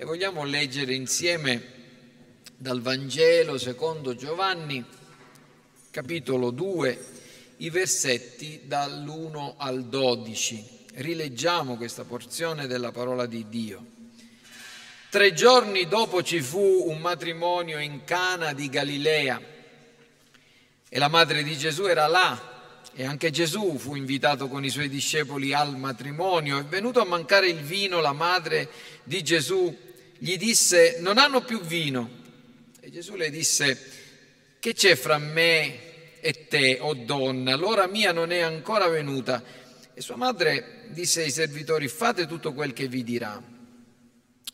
e vogliamo leggere insieme dal Vangelo secondo Giovanni, capitolo 2, i versetti dall'1 al 12. Rileggiamo questa porzione della parola di Dio. Tre giorni dopo ci fu un matrimonio in Cana di Galilea e la madre di Gesù era là e anche Gesù fu invitato con i suoi discepoli al matrimonio. È venuto a mancare il vino, la madre di Gesù gli disse non hanno più vino. E Gesù le disse che c'è fra me e te, o oh donna? L'ora mia non è ancora venuta. E sua madre disse ai servitori fate tutto quel che vi dirà.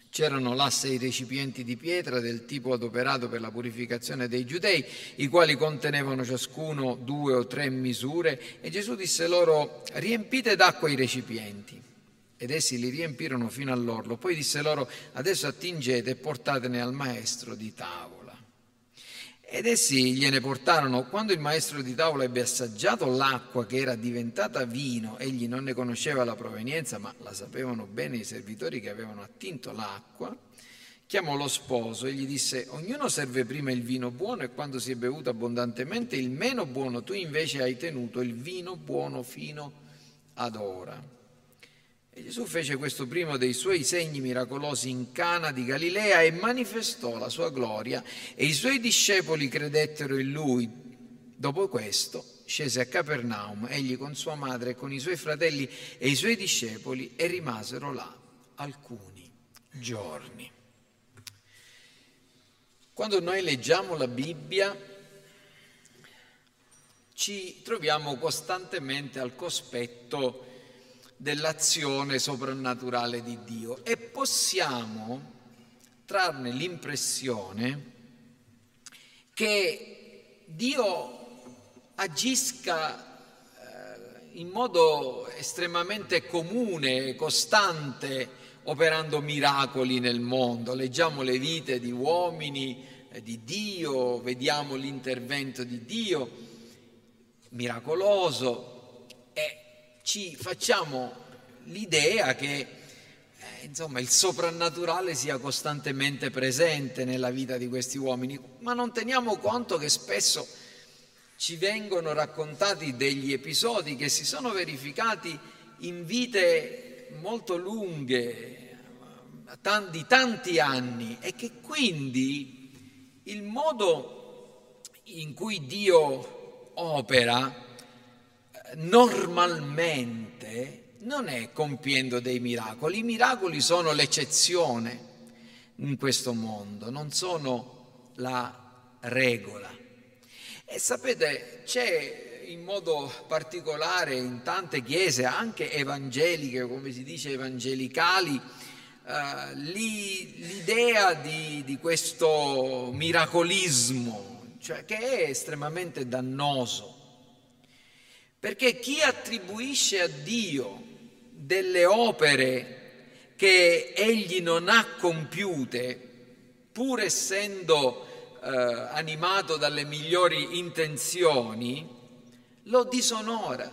C'erano là sei recipienti di pietra del tipo adoperato per la purificazione dei giudei, i quali contenevano ciascuno due o tre misure, e Gesù disse loro, riempite d'acqua i recipienti. Ed essi li riempirono fino all'orlo. Poi disse loro, adesso attingete e portatene al maestro di tavola. Ed essi gliene portarono. Quando il maestro di tavola ebbe assaggiato l'acqua che era diventata vino, egli non ne conosceva la provenienza, ma la sapevano bene i servitori che avevano attinto l'acqua, chiamò lo sposo e gli disse, ognuno serve prima il vino buono e quando si è bevuto abbondantemente il meno buono, tu invece hai tenuto il vino buono fino ad ora. E Gesù fece questo primo dei suoi segni miracolosi in Cana di Galilea e manifestò la sua gloria e i suoi discepoli credettero in lui. Dopo questo scese a Capernaum, egli con sua madre, con i suoi fratelli e i suoi discepoli e rimasero là alcuni giorni. Quando noi leggiamo la Bibbia ci troviamo costantemente al cospetto dell'azione soprannaturale di Dio e possiamo trarne l'impressione che Dio agisca eh, in modo estremamente comune, costante, operando miracoli nel mondo. Leggiamo le vite di uomini, eh, di Dio, vediamo l'intervento di Dio miracoloso ci facciamo l'idea che eh, insomma, il soprannaturale sia costantemente presente nella vita di questi uomini, ma non teniamo conto che spesso ci vengono raccontati degli episodi che si sono verificati in vite molto lunghe, di tanti anni, e che quindi il modo in cui Dio opera normalmente non è compiendo dei miracoli, i miracoli sono l'eccezione in questo mondo, non sono la regola. E sapete, c'è in modo particolare in tante chiese, anche evangeliche, come si dice evangelicali, eh, l'idea di, di questo miracolismo, cioè che è estremamente dannoso perché chi attribuisce a Dio delle opere che egli non ha compiute, pur essendo eh, animato dalle migliori intenzioni, lo disonora.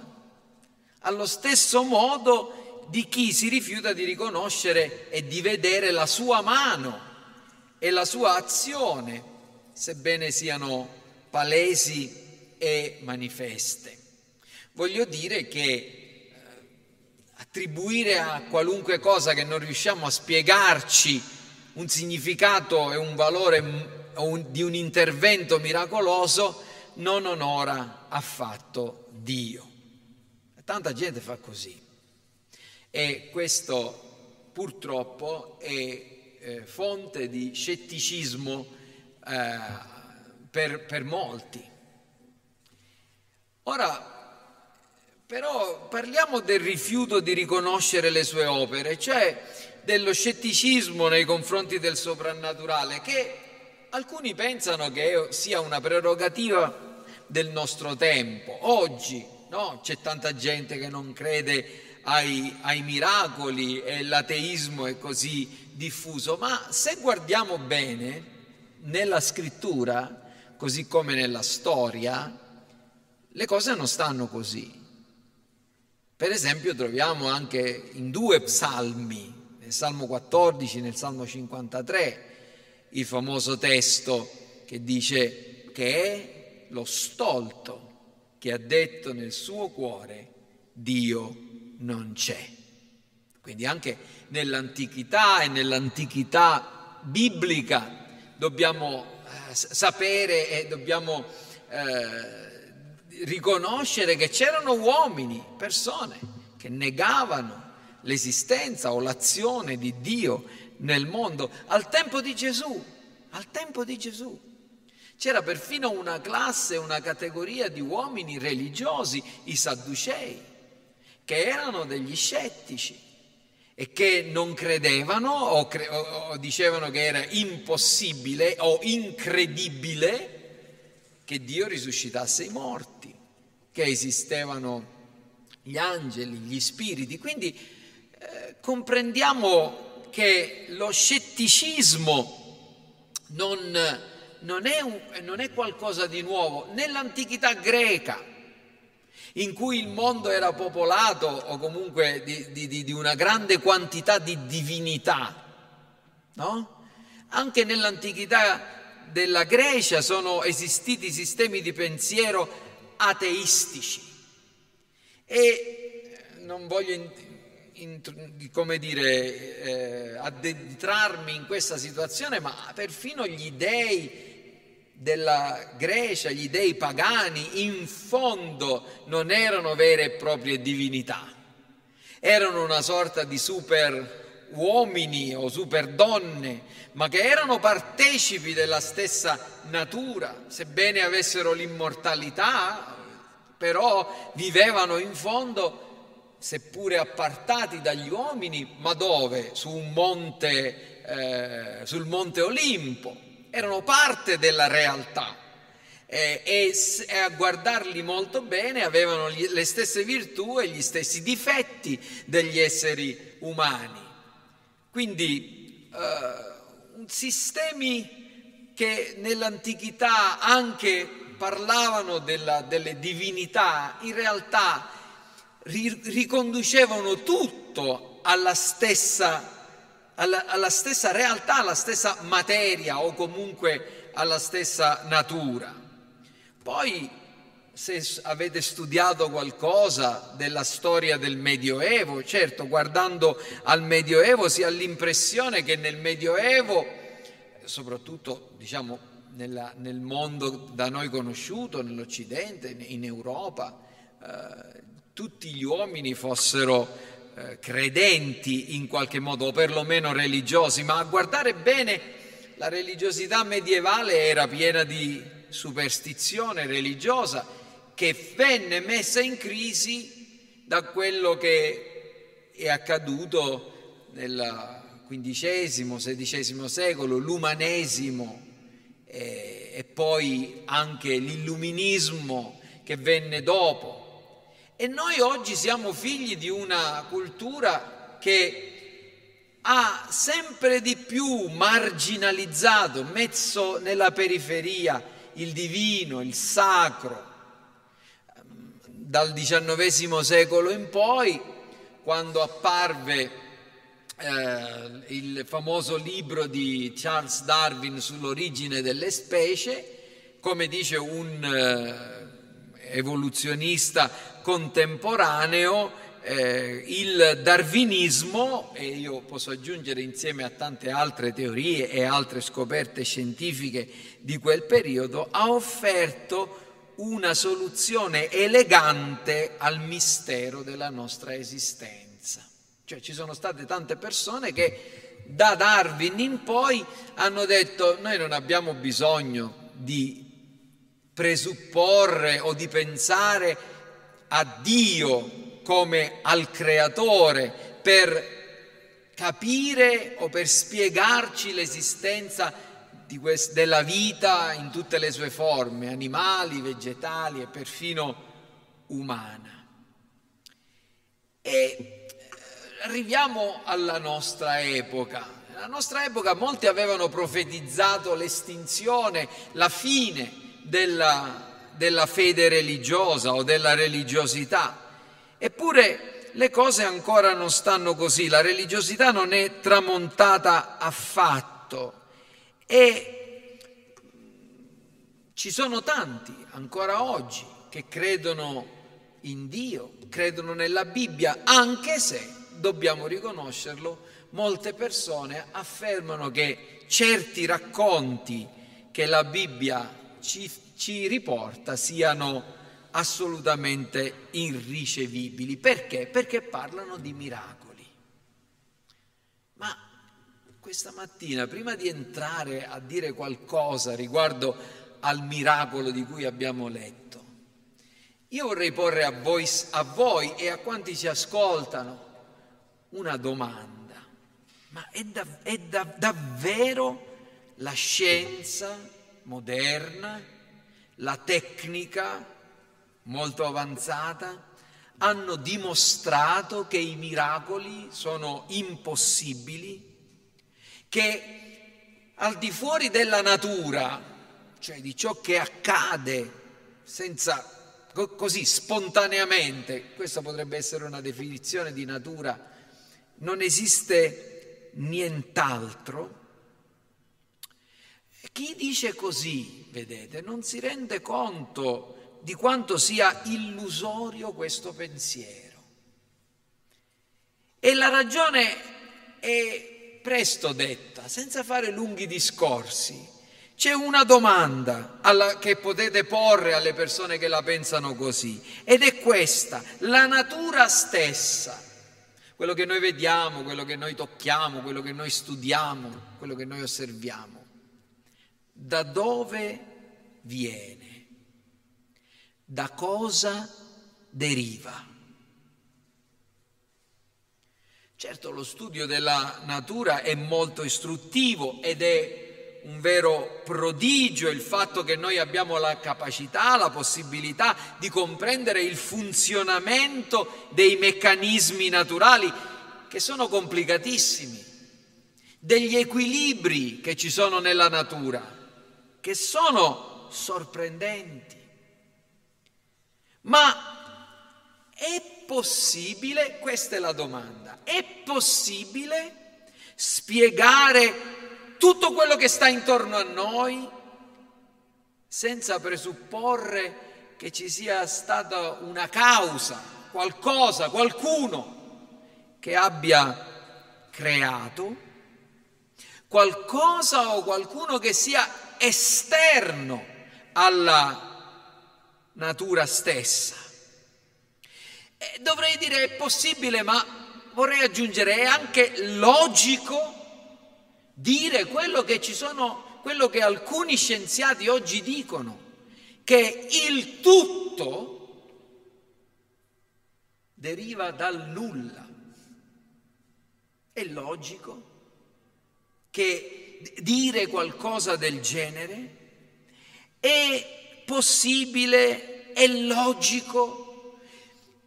Allo stesso modo di chi si rifiuta di riconoscere e di vedere la sua mano e la sua azione, sebbene siano palesi e manifeste. Voglio dire che eh, attribuire a qualunque cosa che non riusciamo a spiegarci un significato e un valore di un intervento miracoloso non onora affatto Dio. Tanta gente fa così e questo purtroppo è eh, fonte di scetticismo eh, per molti. Ora, però parliamo del rifiuto di riconoscere le sue opere, cioè dello scetticismo nei confronti del soprannaturale, che alcuni pensano che sia una prerogativa del nostro tempo. Oggi no? c'è tanta gente che non crede ai, ai miracoli e l'ateismo è così diffuso, ma se guardiamo bene nella scrittura, così come nella storia, le cose non stanno così. Per esempio troviamo anche in due psalmi, nel Salmo 14, nel Salmo 53, il famoso testo che dice che è lo stolto che ha detto nel suo cuore Dio non c'è. Quindi anche nell'antichità e nell'antichità biblica dobbiamo eh, sapere e dobbiamo eh, riconoscere che c'erano uomini, persone che negavano l'esistenza o l'azione di Dio nel mondo al tempo di Gesù, al tempo di Gesù. C'era perfino una classe, una categoria di uomini religiosi, i Sadducei, che erano degli scettici e che non credevano o, cre- o dicevano che era impossibile o incredibile che Dio risuscitasse i morti, che esistevano gli angeli, gli spiriti. Quindi eh, comprendiamo che lo scetticismo non, non, è un, non è qualcosa di nuovo. Nell'antichità greca, in cui il mondo era popolato o comunque di, di, di una grande quantità di divinità, no? Anche nell'antichità della Grecia sono esistiti sistemi di pensiero ateistici. E non voglio come dire, eh, addentrarmi in questa situazione, ma perfino gli dei della Grecia, gli dei pagani, in fondo non erano vere e proprie divinità, erano una sorta di super uomini o super donne, ma che erano partecipi della stessa natura, sebbene avessero l'immortalità, però vivevano in fondo seppure appartati dagli uomini, ma dove? Su un monte, eh, sul monte Olimpo, erano parte della realtà e, e, a guardarli molto bene avevano gli, le stesse virtù e gli stessi difetti degli esseri umani. Quindi eh, sistemi che nell'antichità anche parlavano della, delle divinità, in realtà riconducevano tutto alla stessa, alla, alla stessa realtà, alla stessa materia o comunque alla stessa natura. Poi, se avete studiato qualcosa della storia del Medioevo, certo, guardando al Medioevo si ha l'impressione che nel Medioevo, soprattutto diciamo nella, nel mondo da noi conosciuto, nell'Occidente, in Europa, eh, tutti gli uomini fossero eh, credenti in qualche modo, o perlomeno religiosi, ma a guardare bene la religiosità medievale era piena di superstizione religiosa che venne messa in crisi da quello che è accaduto nel XV, XVI secolo, l'umanesimo eh, e poi anche l'illuminismo che venne dopo e noi oggi siamo figli di una cultura che ha sempre di più marginalizzato, messo nella periferia il divino, il sacro. Dal XIX secolo in poi, quando apparve eh, il famoso libro di Charles Darwin sull'origine delle specie, come dice un eh, evoluzionista contemporaneo eh, il darwinismo, e io posso aggiungere insieme a tante altre teorie e altre scoperte scientifiche di quel periodo, ha offerto una soluzione elegante al mistero della nostra esistenza. Cioè ci sono state tante persone che da Darwin in poi hanno detto noi non abbiamo bisogno di presupporre o di pensare a Dio come al creatore per capire o per spiegarci l'esistenza quest- della vita in tutte le sue forme, animali, vegetali e perfino umana. E eh, arriviamo alla nostra epoca. Nella nostra epoca molti avevano profetizzato l'estinzione, la fine della della fede religiosa o della religiosità. Eppure le cose ancora non stanno così, la religiosità non è tramontata affatto e ci sono tanti ancora oggi che credono in Dio, credono nella Bibbia, anche se, dobbiamo riconoscerlo, molte persone affermano che certi racconti che la Bibbia ci, ci riporta siano assolutamente irricevibili. Perché? Perché parlano di miracoli. Ma questa mattina, prima di entrare a dire qualcosa riguardo al miracolo di cui abbiamo letto, io vorrei porre a voi, a voi e a quanti ci ascoltano una domanda. Ma è, da, è da, davvero la scienza moderna, la tecnica molto avanzata, hanno dimostrato che i miracoli sono impossibili, che al di fuori della natura, cioè di ciò che accade senza così spontaneamente, questa potrebbe essere una definizione di natura, non esiste nient'altro. Chi dice così, vedete, non si rende conto di quanto sia illusorio questo pensiero. E la ragione è presto detta, senza fare lunghi discorsi. C'è una domanda alla, che potete porre alle persone che la pensano così, ed è questa, la natura stessa, quello che noi vediamo, quello che noi tocchiamo, quello che noi studiamo, quello che noi osserviamo, da dove viene? da cosa deriva. Certo, lo studio della natura è molto istruttivo ed è un vero prodigio il fatto che noi abbiamo la capacità, la possibilità di comprendere il funzionamento dei meccanismi naturali che sono complicatissimi, degli equilibri che ci sono nella natura, che sono sorprendenti. Ma è possibile, questa è la domanda, è possibile spiegare tutto quello che sta intorno a noi senza presupporre che ci sia stata una causa, qualcosa, qualcuno che abbia creato, qualcosa o qualcuno che sia esterno alla natura stessa. E dovrei dire è possibile, ma vorrei aggiungere è anche logico dire quello che ci sono, quello che alcuni scienziati oggi dicono, che il tutto deriva dal nulla. È logico che dire qualcosa del genere è possibile, è logico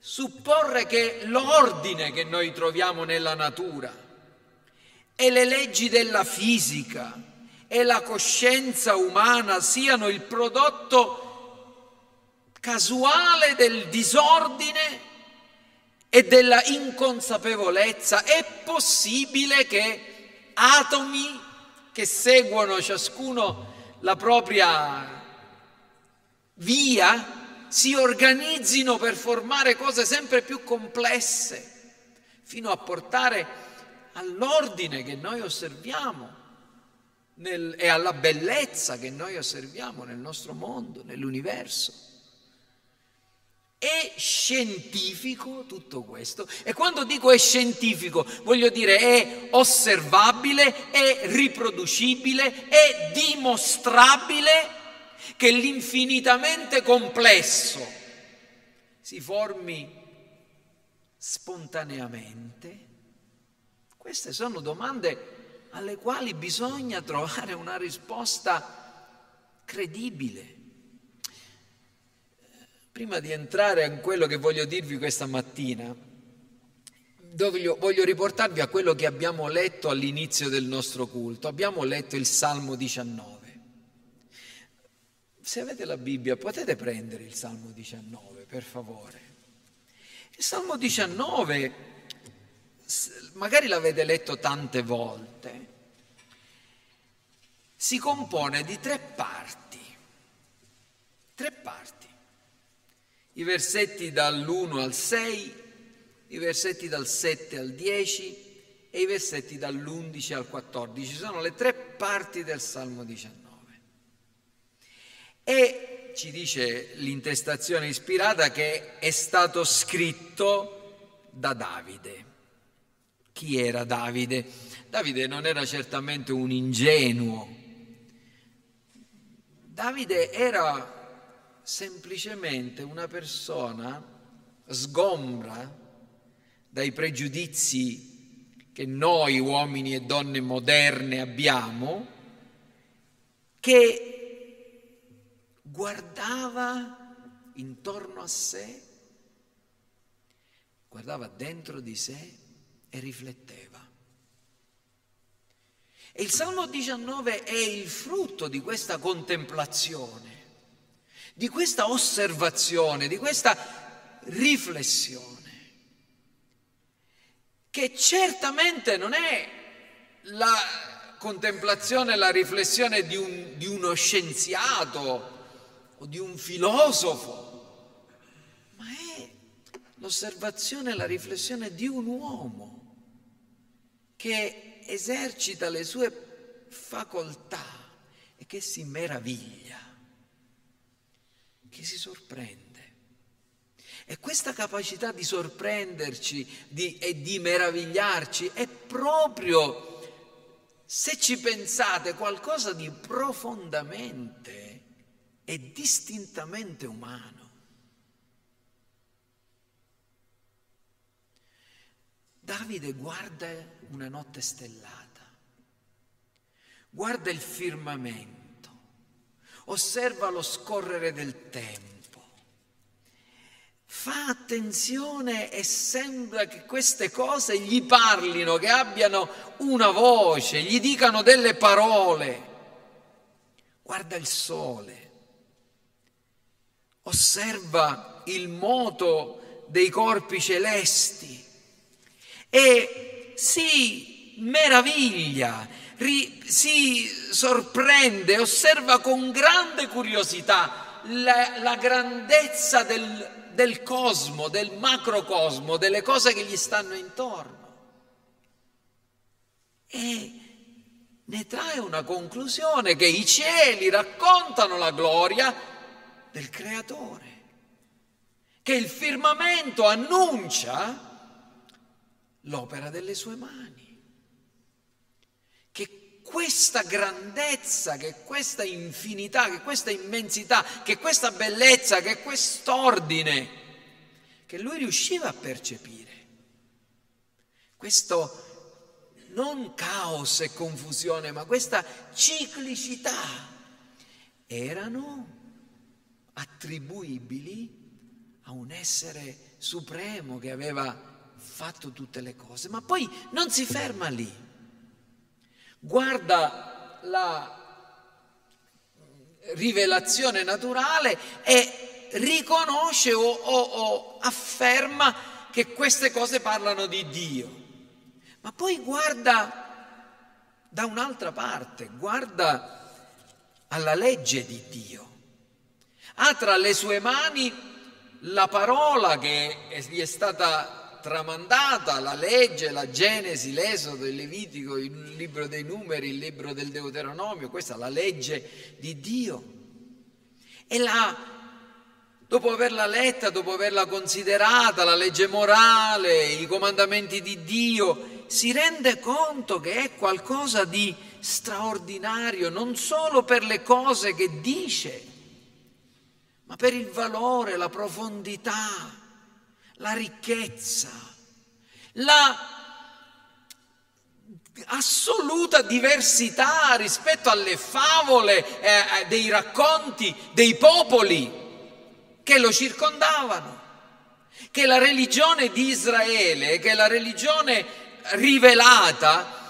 supporre che l'ordine che noi troviamo nella natura e le leggi della fisica e la coscienza umana siano il prodotto casuale del disordine e della inconsapevolezza. È possibile che atomi che seguono ciascuno la propria via si organizzino per formare cose sempre più complesse, fino a portare all'ordine che noi osserviamo nel, e alla bellezza che noi osserviamo nel nostro mondo, nell'universo. È scientifico tutto questo e quando dico è scientifico voglio dire è osservabile, è riproducibile, è dimostrabile che l'infinitamente complesso si formi spontaneamente? Queste sono domande alle quali bisogna trovare una risposta credibile. Prima di entrare in quello che voglio dirvi questa mattina, voglio, riportarvi a quello che abbiamo letto all'inizio del nostro culto. Abbiamo letto il Salmo 19. Se avete la Bibbia potete prendere il Salmo 19, per favore. Il Salmo 19, magari l'avete letto tante volte, si compone di tre parti. Tre parti. I versetti dall'1 al 6, i versetti dal 7 al 10 e i versetti dall'11 al 14. Sono le tre parti del Salmo 19. E ci dice l'intestazione ispirata che è stato scritto da Davide. Chi era Davide? Davide non era certamente un ingenuo. Davide era semplicemente una persona sgombra dai pregiudizi che noi uomini e donne moderne abbiamo, che guardava intorno a sé, guardava dentro di sé e rifletteva. E il Salmo 19 è il frutto di questa contemplazione, di questa osservazione, di questa riflessione, che certamente non è la contemplazione, la riflessione di, un, di uno scienziato o di un filosofo, ma è l'osservazione e la riflessione di un uomo che esercita le sue facoltà e che si meraviglia, che si sorprende. E questa capacità di sorprenderci di, e di meravigliarci è proprio, se ci pensate, qualcosa di profondamente è distintamente umano. Davide guarda una notte stellata, guarda il firmamento, osserva lo scorrere del tempo, fa attenzione e sembra che queste cose gli parlino, che abbiano una voce, gli dicano delle parole. Guarda il sole, osserva il moto dei corpi celesti e si meraviglia, ri, si sorprende, osserva con grande curiosità la, la grandezza del, del cosmo, del macrocosmo, delle cose che gli stanno intorno. E ne trae una conclusione che i cieli raccontano la gloria del creatore, che il firmamento annuncia l'opera delle sue mani, che questa grandezza, che questa infinità, che questa immensità, che questa bellezza, che quest'ordine, che lui riusciva a percepire, questo non caos e confusione, ma questa ciclicità erano attribuibili a un essere supremo che aveva fatto tutte le cose. Ma poi non si ferma lì. Guarda la rivelazione naturale e riconosce o, o, o afferma che queste cose parlano di Dio. Ma poi guarda da un'altra parte, guarda alla legge di Dio ha tra le sue mani la parola che gli è stata tramandata, la legge, la Genesi, l'Esodo, il Levitico, il libro dei numeri, il libro del Deuteronomio, questa è la legge di Dio. E la, dopo averla letta, dopo averla considerata, la legge morale, i comandamenti di Dio, si rende conto che è qualcosa di straordinario, non solo per le cose che dice, ma per il valore, la profondità, la ricchezza, la assoluta diversità rispetto alle favole eh, eh, dei racconti dei popoli che lo circondavano, che la religione di Israele, che la religione rivelata,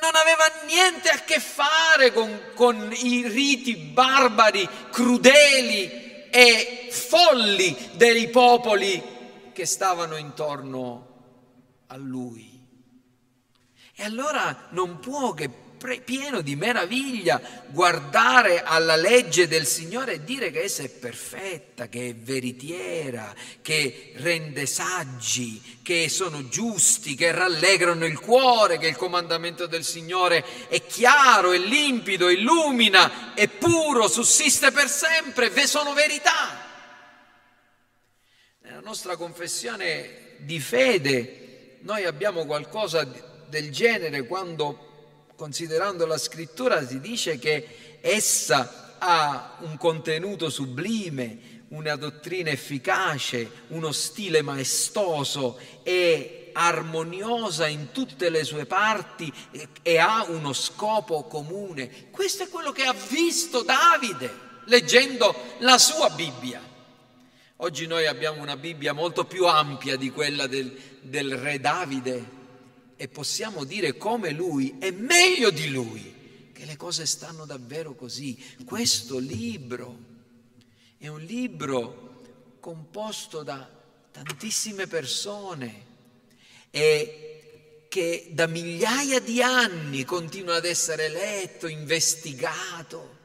non aveva niente a che fare con, con i riti barbari, crudeli e folli dei popoli che stavano intorno a lui. E allora non può che pieno di meraviglia guardare alla legge del Signore e dire che essa è perfetta, che è veritiera, che rende saggi, che sono giusti, che rallegrano il cuore, che il comandamento del Signore è chiaro, è limpido, illumina, è puro, sussiste per sempre, ve sono verità. Nella nostra confessione di fede noi abbiamo qualcosa del genere quando considerando la scrittura, si dice che essa ha un contenuto sublime, una dottrina efficace, uno stile maestoso e armoniosa in tutte le sue parti e, e ha uno scopo comune. Questo è quello che ha visto Davide leggendo la sua Bibbia. Oggi noi abbiamo una Bibbia molto più ampia di quella del, del re Davide, e possiamo dire come lui e meglio di lui, che le cose stanno davvero così. Questo libro è un libro composto da tantissime persone e che da migliaia di anni continua ad essere letto, investigato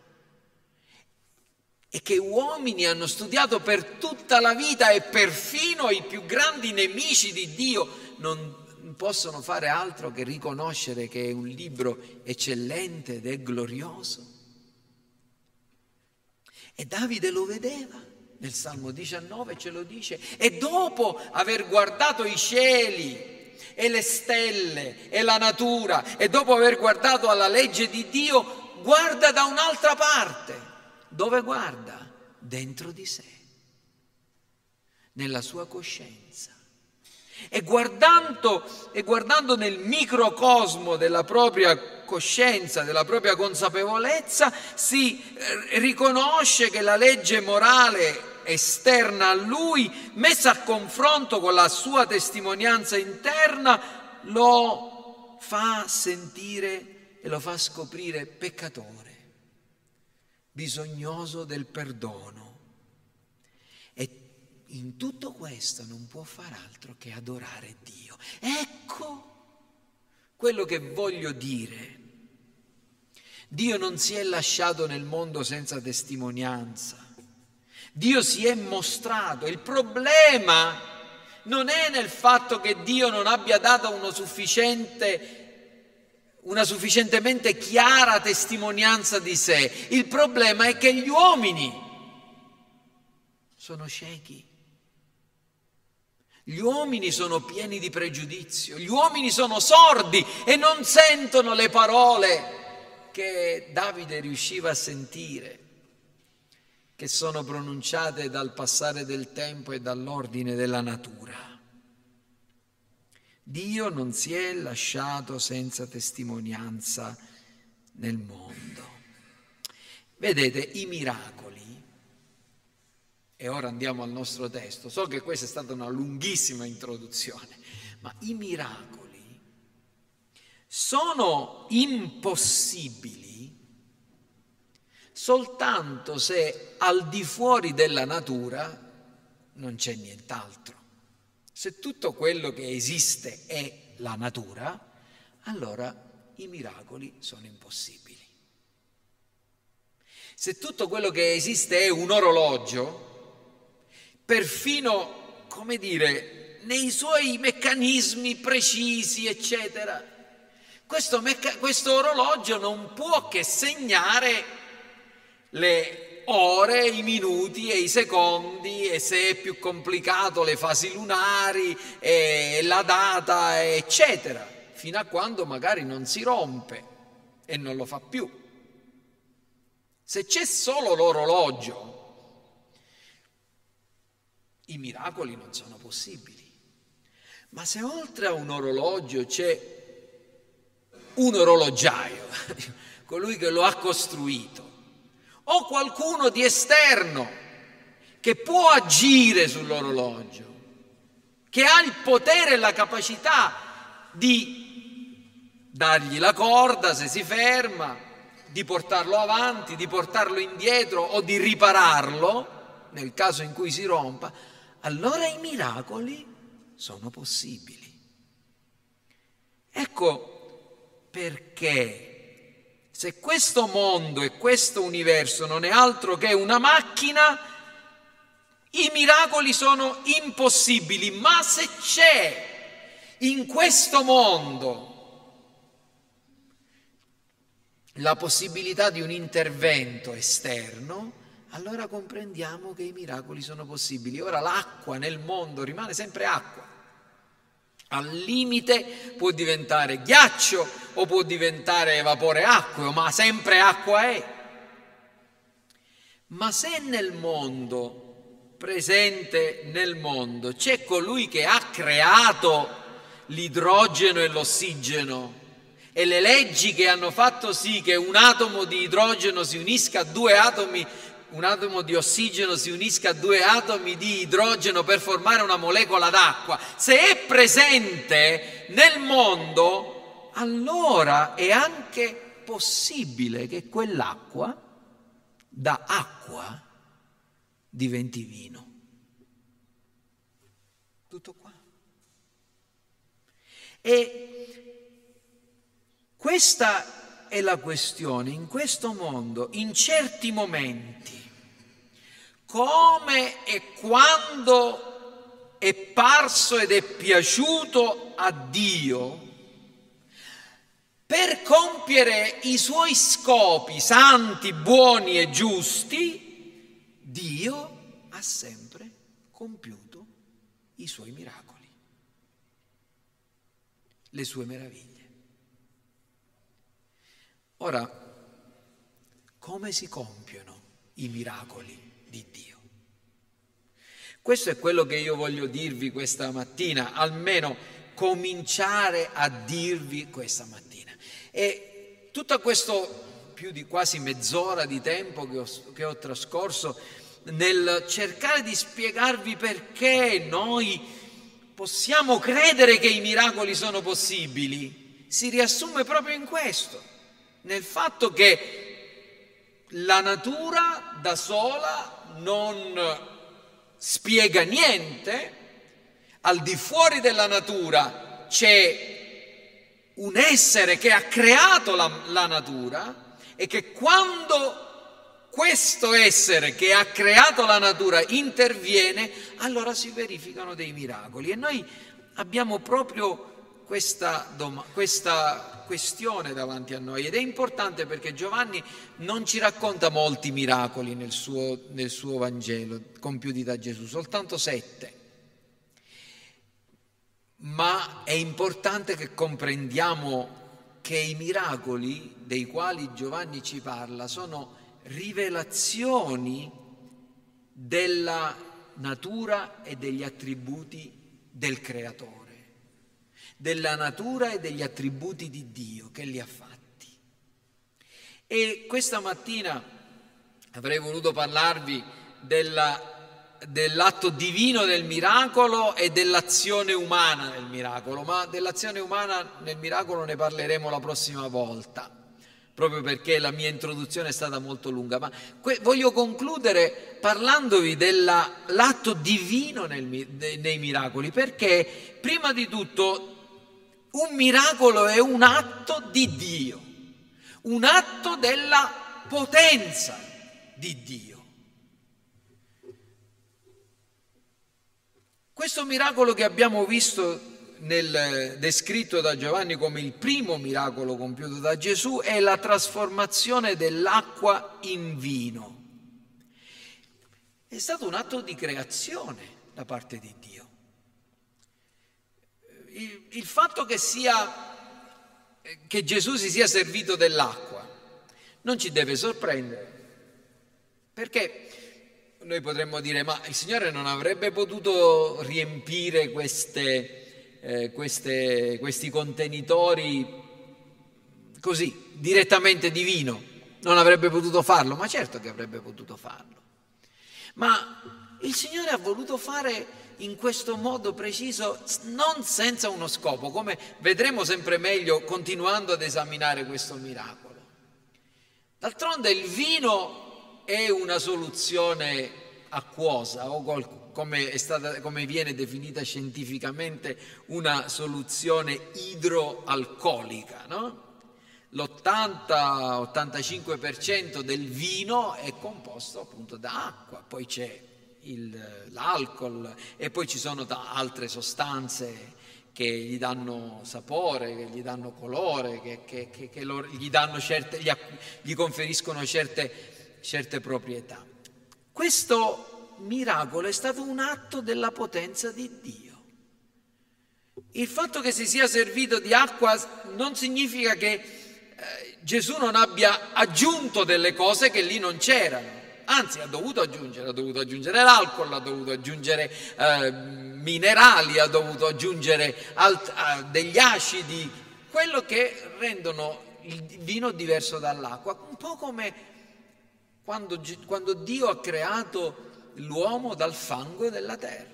e che uomini hanno studiato per tutta la vita e perfino i più grandi nemici di Dio non possono fare altro che riconoscere che è un libro eccellente ed è glorioso. E Davide lo vedeva, nel Salmo 19 ce lo dice, e dopo aver guardato i cieli e le stelle e la natura, e dopo aver guardato alla legge di Dio, guarda da un'altra parte. Dove guarda? Dentro di sé, nella sua coscienza e guardando, e guardando nel microcosmo della propria coscienza, della propria consapevolezza, si eh, riconosce che la legge morale esterna a lui, messa a confronto con la sua testimonianza interna, lo fa sentire e lo fa scoprire peccatore, bisognoso del perdono in tutto questo non può far altro che adorare Dio. Ecco quello che voglio dire. Dio non si è lasciato nel mondo senza testimonianza. Dio si è mostrato. Il problema non è nel fatto che Dio non abbia dato sufficiente una sufficientemente chiara testimonianza di sé. Il problema è che gli uomini sono ciechi. Gli uomini sono pieni di pregiudizio, gli uomini sono sordi e non sentono le parole che Davide riusciva a sentire, che sono pronunciate dal passare del tempo e dall'ordine della natura. Dio non si è lasciato senza testimonianza nel mondo. Vedete, i miracoli e ora andiamo al nostro testo. So che questa è stata una lunghissima introduzione, ma i miracoli sono impossibili soltanto se al di fuori della natura non c'è nient'altro. Se tutto quello che esiste è la natura, allora i miracoli sono impossibili. Se tutto quello che esiste è un orologio, perfino, come dire, nei suoi meccanismi precisi, eccetera. Questo, mecca- questo orologio non può che segnare le ore, i minuti e i secondi e se è più complicato le fasi lunari e la data, eccetera, fino a quando magari non si rompe e non lo fa più. Se c'è solo l'orologio, i miracoli non sono possibili. Ma se oltre a un orologio c'è un orologiaio, colui che lo ha costruito, o qualcuno di esterno che può agire sull'orologio, che ha il potere e la capacità di dargli la corda se si ferma, di portarlo avanti, di portarlo indietro o di ripararlo, nel caso in cui si rompa, allora i miracoli sono possibili. Ecco perché se questo mondo e questo universo non è altro che una macchina, i miracoli sono impossibili, ma se c'è in questo mondo la possibilità di un intervento esterno, allora comprendiamo che i miracoli sono possibili. Ora l'acqua nel mondo rimane sempre acqua. Al limite può diventare ghiaccio o può diventare vapore acqueo, ma sempre acqua è. Ma se nel mondo, presente nel mondo, c'è colui che ha creato l'idrogeno e l'ossigeno, e le leggi che hanno fatto sì che un atomo di idrogeno si unisca a due atomi, un atomo di ossigeno si unisca a due atomi di idrogeno per formare una molecola d'acqua, se è presente nel mondo, allora è anche possibile che quell'acqua da acqua diventi vino. Tutto qua. E questa è la questione, in questo mondo, in certi momenti, come e quando è parso ed è piaciuto a Dio, per compiere i suoi scopi santi, buoni e giusti, Dio ha sempre compiuto i suoi miracoli, le sue meraviglie. Ora, come si compiono i miracoli di Dio? Questo è quello che io voglio dirvi questa mattina, almeno cominciare a dirvi questa mattina. E tutto questo più di quasi mezz'ora di tempo che ho, che ho trascorso nel cercare di spiegarvi perché noi possiamo credere che i miracoli sono possibili, si riassume proprio in questo nel fatto che la natura da sola non spiega niente, al di fuori della natura c'è un essere che ha creato la, la natura e che quando questo essere che ha creato la natura interviene, allora si verificano dei miracoli. E noi abbiamo proprio questa, dom- questa questione davanti a noi ed è importante perché Giovanni non ci racconta molti miracoli nel suo, nel suo Vangelo compiuti da Gesù, soltanto sette. Ma è importante che comprendiamo che i miracoli dei quali Giovanni ci parla sono rivelazioni della natura e degli attributi del Creatore della natura e degli attributi di Dio che li ha fatti. E questa mattina avrei voluto parlarvi della, dell'atto divino del miracolo e dell'azione umana nel miracolo, ma dell'azione umana nel miracolo ne parleremo la prossima volta proprio perché la mia introduzione è stata molto lunga, ma que- voglio concludere parlandovi dell'atto divino nel, nei miracoli, perché prima di tutto un miracolo è un atto di Dio, un atto della potenza di Dio. Questo miracolo che abbiamo visto nel, descritto da Giovanni come il primo miracolo compiuto da Gesù è la trasformazione dell'acqua in vino. È stato un atto di creazione da parte di Dio il, il fatto che, sia, che Gesù si sia servito dell'acqua non ci deve sorprendere, perché noi potremmo dire ma il Signore non avrebbe potuto riempire queste, eh, queste, questi contenitori così, direttamente di vino, non avrebbe potuto farlo, ma certo che avrebbe potuto farlo. Ma il Signore ha voluto fare in questo modo preciso, non senza uno scopo, come vedremo sempre meglio continuando ad esaminare questo miracolo. D'altronde il vino è una soluzione acquosa o come, stata, come viene definita scientificamente una soluzione idroalcolica, no? L'80-85% del vino è composto appunto da acqua, poi c'è il, l'alcol e poi ci sono altre sostanze che gli danno sapore, che gli danno colore, che, che, che, che loro, gli, certe, gli, gli, conferiscono certe, certe proprietà. Questo miracolo è stato un atto della potenza di Dio. Il fatto che si sia servito di acqua non significa che eh, Gesù non abbia aggiunto delle cose che lì non c'erano anzi ha dovuto aggiungere, ha dovuto aggiungere l'alcol, ha dovuto aggiungere eh, minerali, ha dovuto aggiungere alt- eh, degli acidi, quello che rendono il vino diverso dall'acqua, un po' come quando, quando Dio ha creato l'uomo dal fango della terra.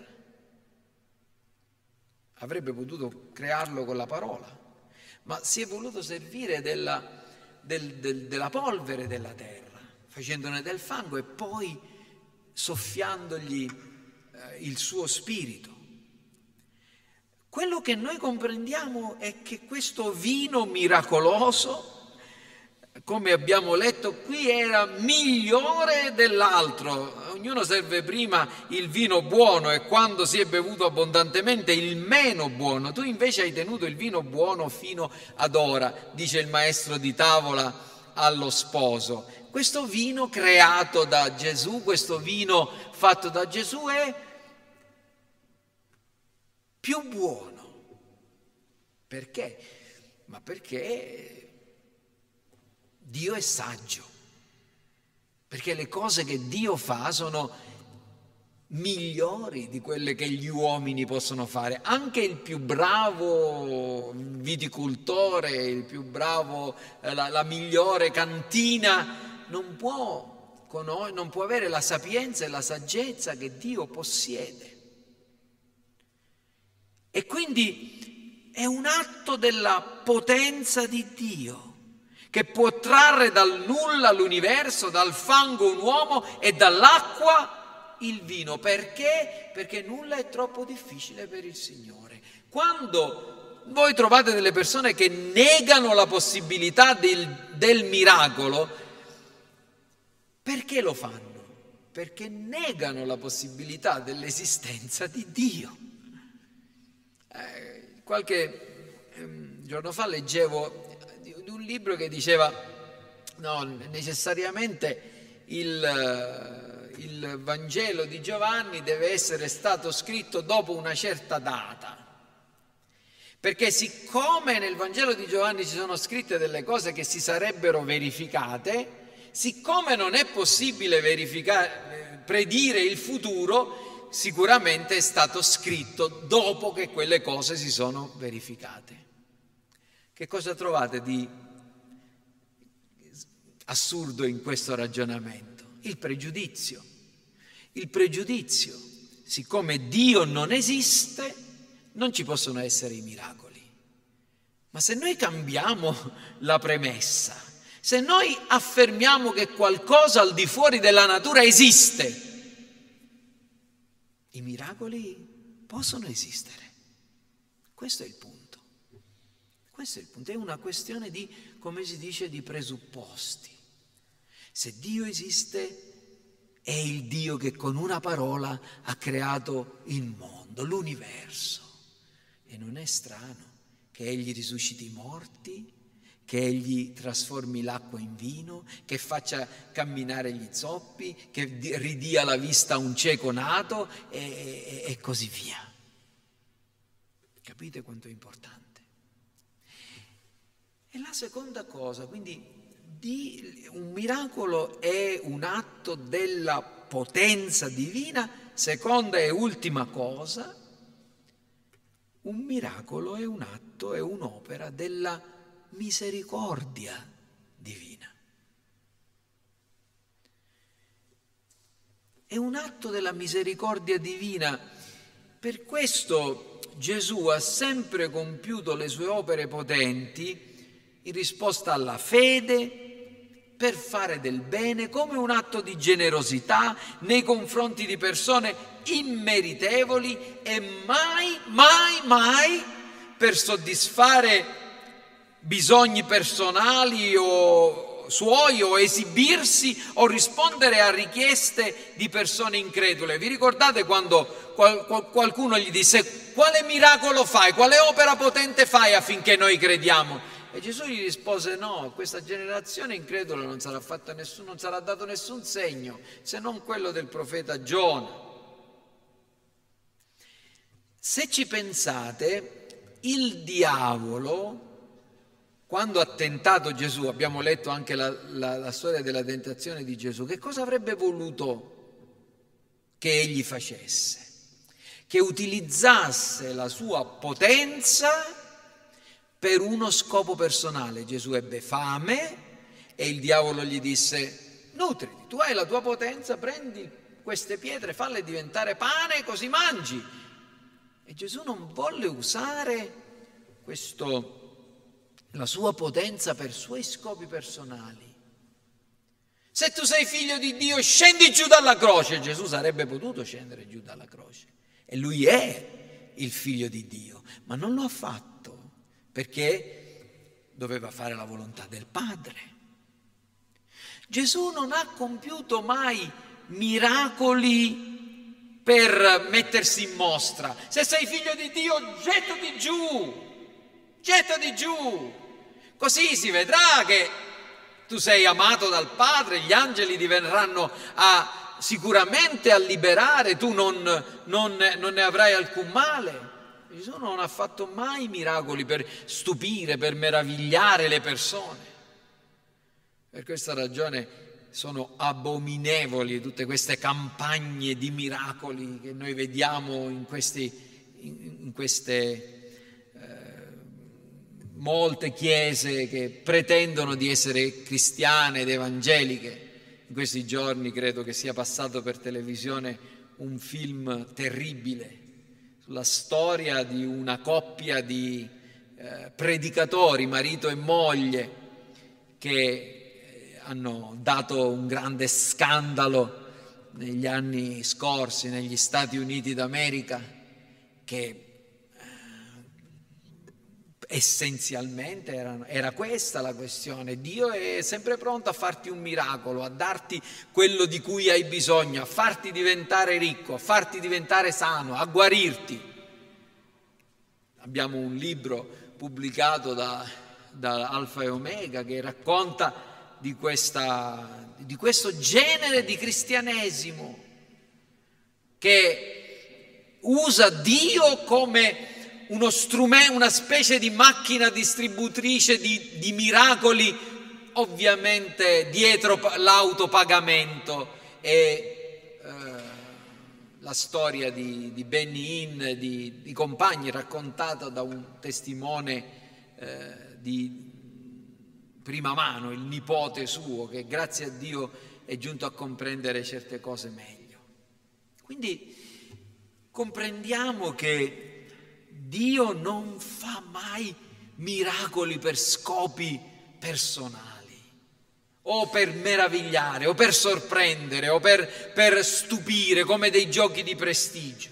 Avrebbe potuto crearlo con la parola, ma si è voluto servire della, del, del, della polvere della terra facendone del fango e poi soffiandogli eh, il suo spirito. Quello che noi comprendiamo è che questo vino miracoloso, come abbiamo letto qui, era migliore dell'altro. Ognuno serve prima il vino buono e quando si è bevuto abbondantemente il meno buono. Tu invece hai tenuto il vino buono fino ad ora, dice il maestro di tavola allo sposo. Questo vino creato da Gesù, questo vino fatto da Gesù è più buono. Perché? Ma perché Dio è saggio. Perché le cose che Dio fa sono migliori di quelle che gli uomini possono fare. Anche il più bravo viticoltore, il più bravo, eh, la, la migliore cantina, non può, non può avere la sapienza e la saggezza che Dio possiede. E quindi è un atto della potenza di Dio che può trarre dal nulla l'universo, dal fango un uomo e dall'acqua il vino. Perché? Perché nulla è troppo difficile per il Signore. Quando voi trovate delle persone che negano la possibilità del, del miracolo, perché lo fanno? Perché negano la possibilità dell'esistenza di Dio. Eh, qualche eh, giorno fa leggevo di, di un libro che diceva no, necessariamente il il Vangelo di Giovanni deve essere stato scritto dopo una certa data. Perché siccome nel Vangelo di Giovanni ci sono scritte delle cose che si sarebbero verificate, siccome non è possibile predire il futuro, sicuramente è stato scritto dopo che quelle cose si sono verificate. Che cosa trovate di assurdo in questo ragionamento? Il pregiudizio. Il pregiudizio, siccome Dio non esiste, non ci possono essere i miracoli. Ma se noi cambiamo la premessa, se noi affermiamo che qualcosa al di fuori della natura esiste, i miracoli possono esistere. Questo è il punto. Questo è il punto. È una questione di, come si dice, di presupposti. Se Dio esiste, è il Dio che con una parola ha creato il mondo, l'universo. E non è strano che Egli risusciti i morti, che Egli trasformi l'acqua in vino, che faccia camminare gli zoppi, che ridia la vista a un cieco nato e, e, e così via. Capite quanto è importante? E la seconda cosa, quindi di, un miracolo è un atto della potenza divina, seconda e ultima cosa, un miracolo è un atto, è un'opera della misericordia divina. È un atto della misericordia divina. Per questo Gesù ha sempre compiuto le sue opere potenti in risposta alla fede, per fare del bene come un atto di generosità nei confronti di persone immeritevoli e mai, mai, mai per soddisfare bisogni personali o suoi o esibirsi o rispondere a richieste di persone incredule. Vi ricordate quando qualcuno gli disse quale miracolo fai, quale opera potente fai affinché noi crediamo? E Gesù gli rispose: No, questa generazione incredula non sarà, nessun, non sarà dato nessun segno se non quello del profeta Giona. Se ci pensate, il diavolo, quando ha tentato Gesù, abbiamo letto anche la, la, la storia della tentazione di Gesù, che cosa avrebbe voluto che egli facesse? Che utilizzasse la sua potenza per uno scopo personale. Gesù ebbe fame e il diavolo gli disse, nutriti, tu hai la tua potenza, prendi queste pietre, falle diventare pane così mangi. E Gesù non volle usare questo, la sua potenza per suoi scopi personali. Se tu sei figlio di Dio, scendi giù dalla croce. Gesù sarebbe potuto scendere giù dalla croce. E lui è il figlio di Dio, ma non lo ha fatto perché doveva fare la volontà del Padre. Gesù non ha compiuto mai miracoli per mettersi in mostra. Se sei figlio di Dio, gettati giù, gettati giù. Così si vedrà che tu sei amato dal Padre, gli angeli ti verranno a, sicuramente a liberare, tu non, non, non ne avrai alcun male. Gesù non ha fatto mai miracoli per stupire, per meravigliare le persone. Per questa ragione sono abominevoli tutte queste campagne di miracoli che noi vediamo in, questi, in queste eh, molte chiese che pretendono di essere cristiane ed evangeliche. In questi giorni credo che sia passato per televisione un film terribile la storia di una coppia di eh, predicatori, marito e moglie, che eh, hanno dato un grande scandalo negli anni scorsi negli Stati Uniti d'America, che essenzialmente era, era, questa la questione. Dio è sempre pronto a farti un miracolo, a darti quello di cui hai bisogno, a farti diventare ricco, a farti diventare sano, a guarirti. Abbiamo un libro pubblicato da, da Alfa e Omega che racconta di, questa, di questo genere di cristianesimo che usa Dio come una specie di macchina distributrice di, di miracoli, ovviamente dietro l'autopagamento e la storia di, di Benny Hinn, di, di, compagni, raccontata da un testimone eh, di prima mano, il nipote suo, che grazie a Dio è giunto a comprendere certe cose meglio. Quindi comprendiamo che Dio non fa mai miracoli per scopi personali o per meravigliare, o per sorprendere, o per, per stupire, come dei giochi di prestigio.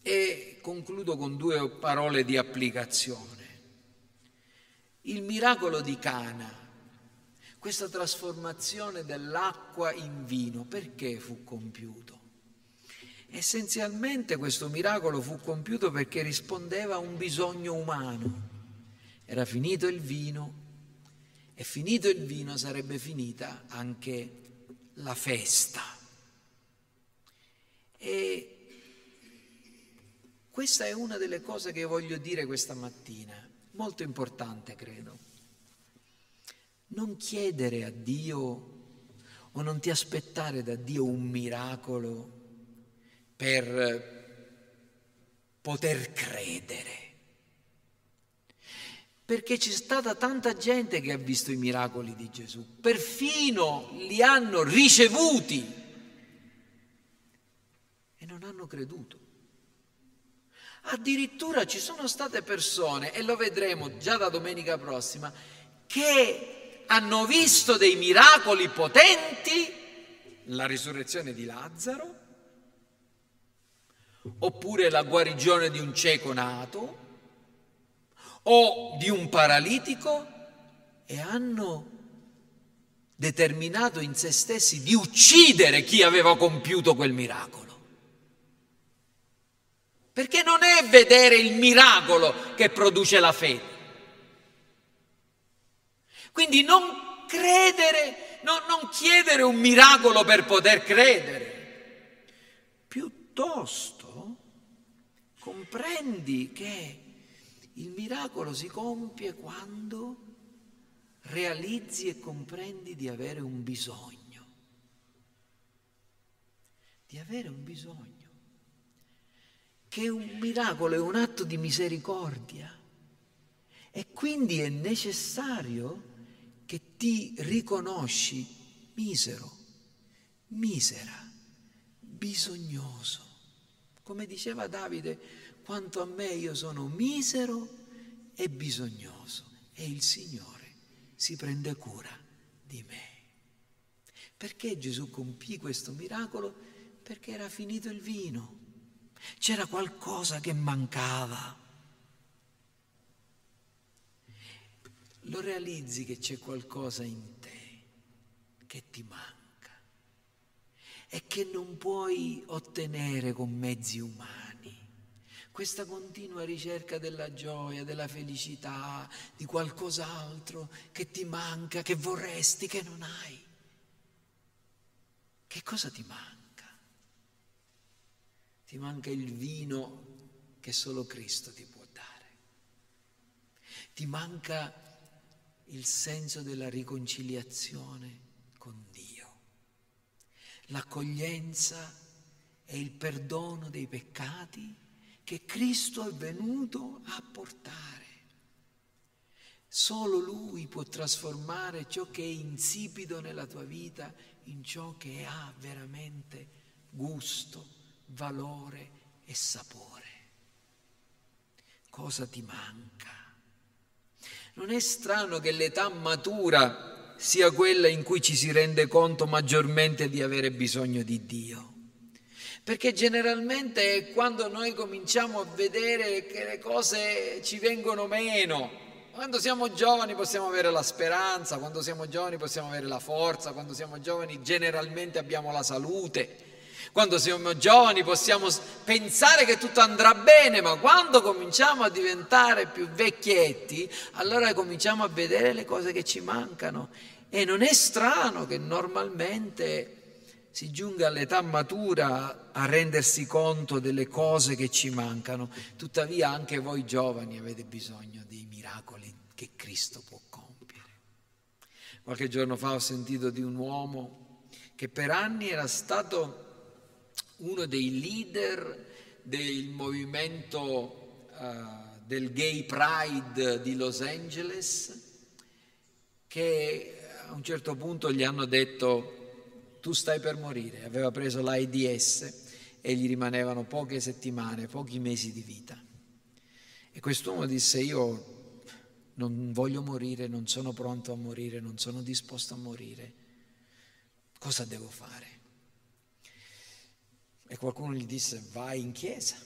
E concludo con due parole di applicazione. Il miracolo di Cana, questa trasformazione dell'acqua in vino, perché fu compiuto? Essenzialmente questo miracolo fu compiuto perché rispondeva a un bisogno umano era finito il vino e finito il vino sarebbe finita anche la festa. E questa è una delle cose che voglio dire questa mattina, molto importante credo. Non chiedere a Dio o non ti aspettare da Dio un miracolo per poter credere perché c'è stata tanta gente che ha visto i miracoli di Gesù, perfino li hanno ricevuti e non hanno creduto. Addirittura ci sono state persone, e lo vedremo già da domenica prossima, che hanno visto dei miracoli potenti, la risurrezione di Lazzaro, oppure la guarigione di un cieco nato, o di un paralitico, e hanno determinato in se stessi di uccidere chi aveva compiuto quel miracolo. Perché non è vedere il miracolo che produce la fede. Quindi non credere, no, non chiedere un miracolo per poter credere. Piuttosto comprendi che il miracolo si compie quando realizzi e comprendi di avere un bisogno, di avere un bisogno, che un miracolo è un atto di misericordia. E quindi è necessario che ti riconosci misero, misera, bisognoso. Come diceva Davide, quanto a me io sono misero e bisognoso e il Signore si prende cura di me. Perché Gesù compì questo miracolo? Perché era finito il vino, c'era qualcosa che mancava. Lo realizzi che c'è qualcosa in te che ti manca e che non puoi ottenere con mezzi umani questa continua ricerca della gioia, della felicità, di qualcos'altro che ti manca, che vorresti, che non hai. Che cosa ti manca? Ti manca il vino che solo Cristo ti può dare. Ti manca il senso della riconciliazione l'accoglienza e il perdono dei peccati che Cristo è venuto a portare. Solo Lui può trasformare ciò che è insipido nella tua vita in ciò che ha veramente gusto, valore e sapore. Cosa ti manca? Non è strano che l'età matura sia quella in cui ci si rende conto maggiormente di avere bisogno di Dio. Perché generalmente è quando noi cominciamo a vedere che le cose ci vengono meno. Quando siamo giovani possiamo avere la speranza, quando siamo giovani possiamo avere la forza, quando siamo giovani generalmente abbiamo la salute. Quando siamo giovani possiamo pensare che tutto andrà bene, ma quando cominciamo a diventare più vecchietti, allora cominciamo a vedere le cose che ci mancano. E non è strano che normalmente si giunga all'età matura a rendersi conto delle cose che ci mancano. Tuttavia anche voi giovani avete bisogno dei miracoli che Cristo può compiere. Qualche giorno fa ho sentito di un uomo che per anni era stato uno dei leader del movimento uh, del Gay Pride di Los Angeles, che a un certo punto gli hanno detto tu stai per morire, aveva preso l'AIDS e gli rimanevano poche settimane, pochi mesi di vita. E quest'uomo disse io non voglio morire, non sono pronto a morire, non sono disposto a morire, cosa devo fare? E qualcuno gli disse vai in chiesa.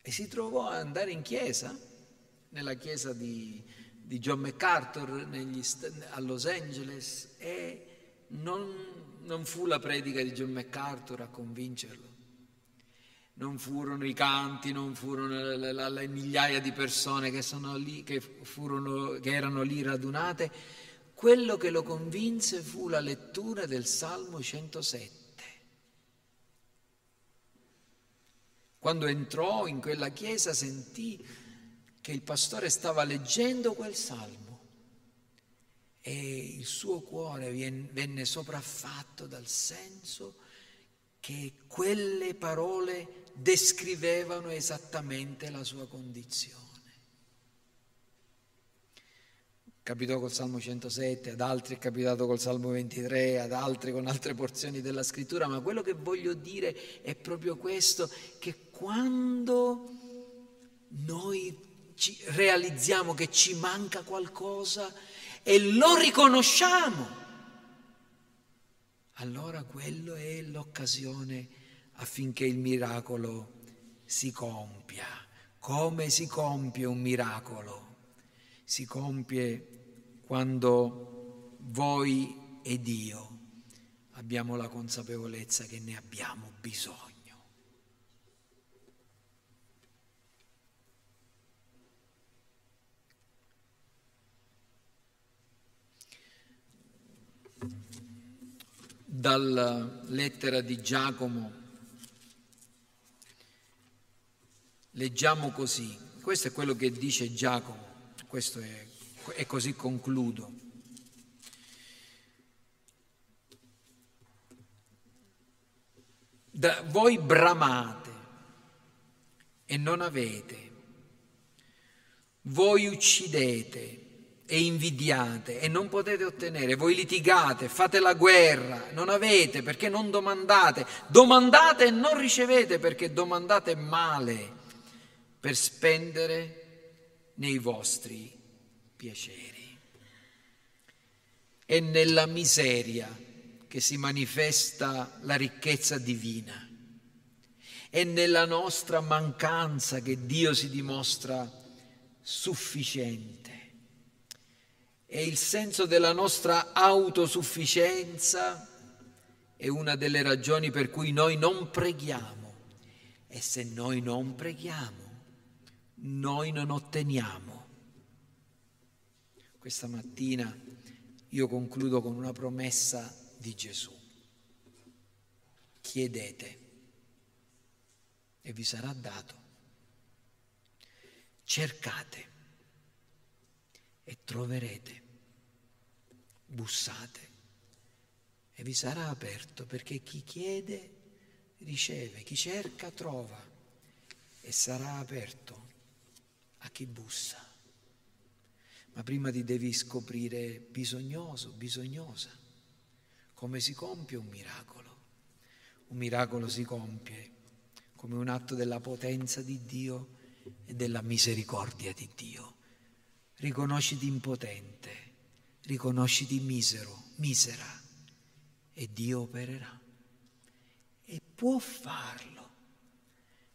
E si trovò ad andare in chiesa, nella chiesa di, di John MacArthur negli, a Los Angeles e non, non fu la predica di John MacArthur a convincerlo, non furono i canti, non furono le, le, le migliaia di persone che, lì, che, furono, che erano lì radunate, quello che lo convinse fu la lettura del Salmo 107. Quando entrò in quella chiesa sentì che il pastore stava leggendo quel salmo e il suo cuore venne sopraffatto dal senso che quelle parole descrivevano esattamente la sua condizione. Capitò col Salmo 107, ad altri è capitato col Salmo 23, ad altri con altre porzioni della scrittura, ma quello che voglio dire è proprio questo, che quando noi realizziamo che ci manca qualcosa e lo riconosciamo, allora quello è l'occasione affinché il miracolo si compia. Come si compie un miracolo? Si compie quando voi ed io abbiamo la consapevolezza che ne abbiamo bisogno. Dalla lettera di Giacomo. Leggiamo così, questo è quello che dice Giacomo, questo è, e così concludo. Da, voi bramate e non avete, voi uccidete e invidiate e non potete ottenere, voi litigate, fate la guerra, non avete perché non domandate, domandate e non ricevete perché domandate male per spendere nei vostri piaceri. È nella miseria che si manifesta la ricchezza divina. È nella nostra mancanza che Dio si dimostra sufficiente. E il senso della nostra autosufficienza è una delle ragioni per cui noi non preghiamo. E se noi non preghiamo, noi non otteniamo. Questa mattina io concludo con una promessa di Gesù. Chiedete e vi sarà dato. Cercate e troverete. Bussate e vi sarà aperto perché chi chiede riceve, chi cerca trova e sarà aperto a chi bussa. Ma prima ti devi scoprire bisognoso, bisognosa. Come si compie un miracolo? Un miracolo si compie come un atto della potenza di Dio e della misericordia di Dio. Riconosciti impotente, riconosciti misero, misera e Dio opererà. E può farlo,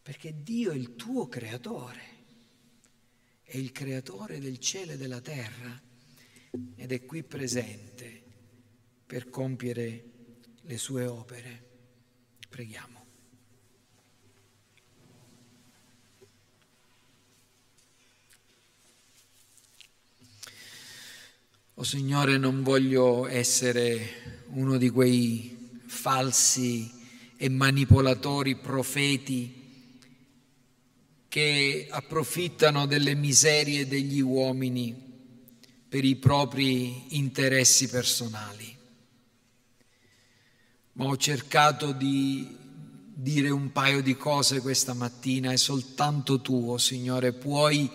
perché Dio è il tuo creatore è il creatore del cielo e della terra ed è qui presente per compiere le sue opere. Preghiamo. Oh Signore, non voglio essere uno di quei falsi e manipolatori profeti che approfittano delle miserie degli uomini per i propri interessi personali. Ma ho cercato di dire un paio di cose questa mattina e soltanto tu, oh Signore, puoi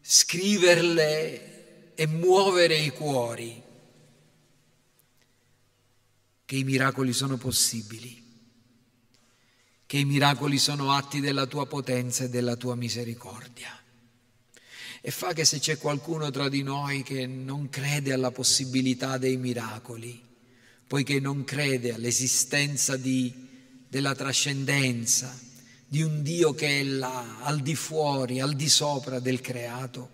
scriverle e muovere i cuori, che i miracoli sono possibili che i miracoli sono atti della tua potenza e della tua misericordia. E fa che se c'è qualcuno tra di noi che non crede alla possibilità dei miracoli, poiché non crede all'esistenza di, della trascendenza, di un Dio che è là, al di fuori, al di sopra del creato,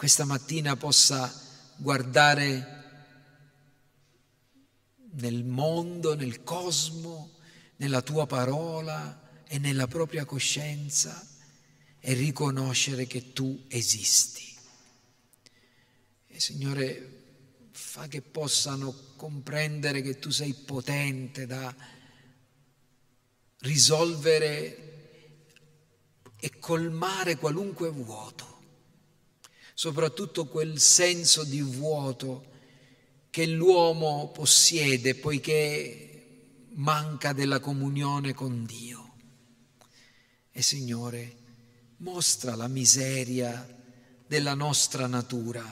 questa mattina possa guardare nel mondo, nel cosmo, nella tua parola e nella propria coscienza e riconoscere che tu esisti. E Signore, fa che possano comprendere che tu sei potente da risolvere e colmare qualunque vuoto, soprattutto quel senso di vuoto che l'uomo possiede poiché manca della comunione con Dio. E Signore, mostra la miseria della nostra natura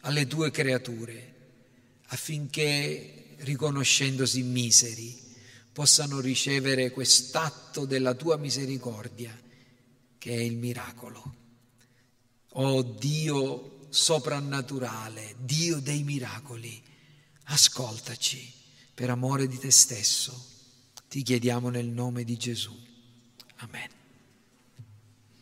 alle tue creature affinché, riconoscendosi miseri, possano ricevere quest'atto della tua misericordia, che è il miracolo. Oh Dio soprannaturale, Dio dei miracoli, ascoltaci per amore di te stesso. Ti chiediamo nel nome di Gesù. Amen.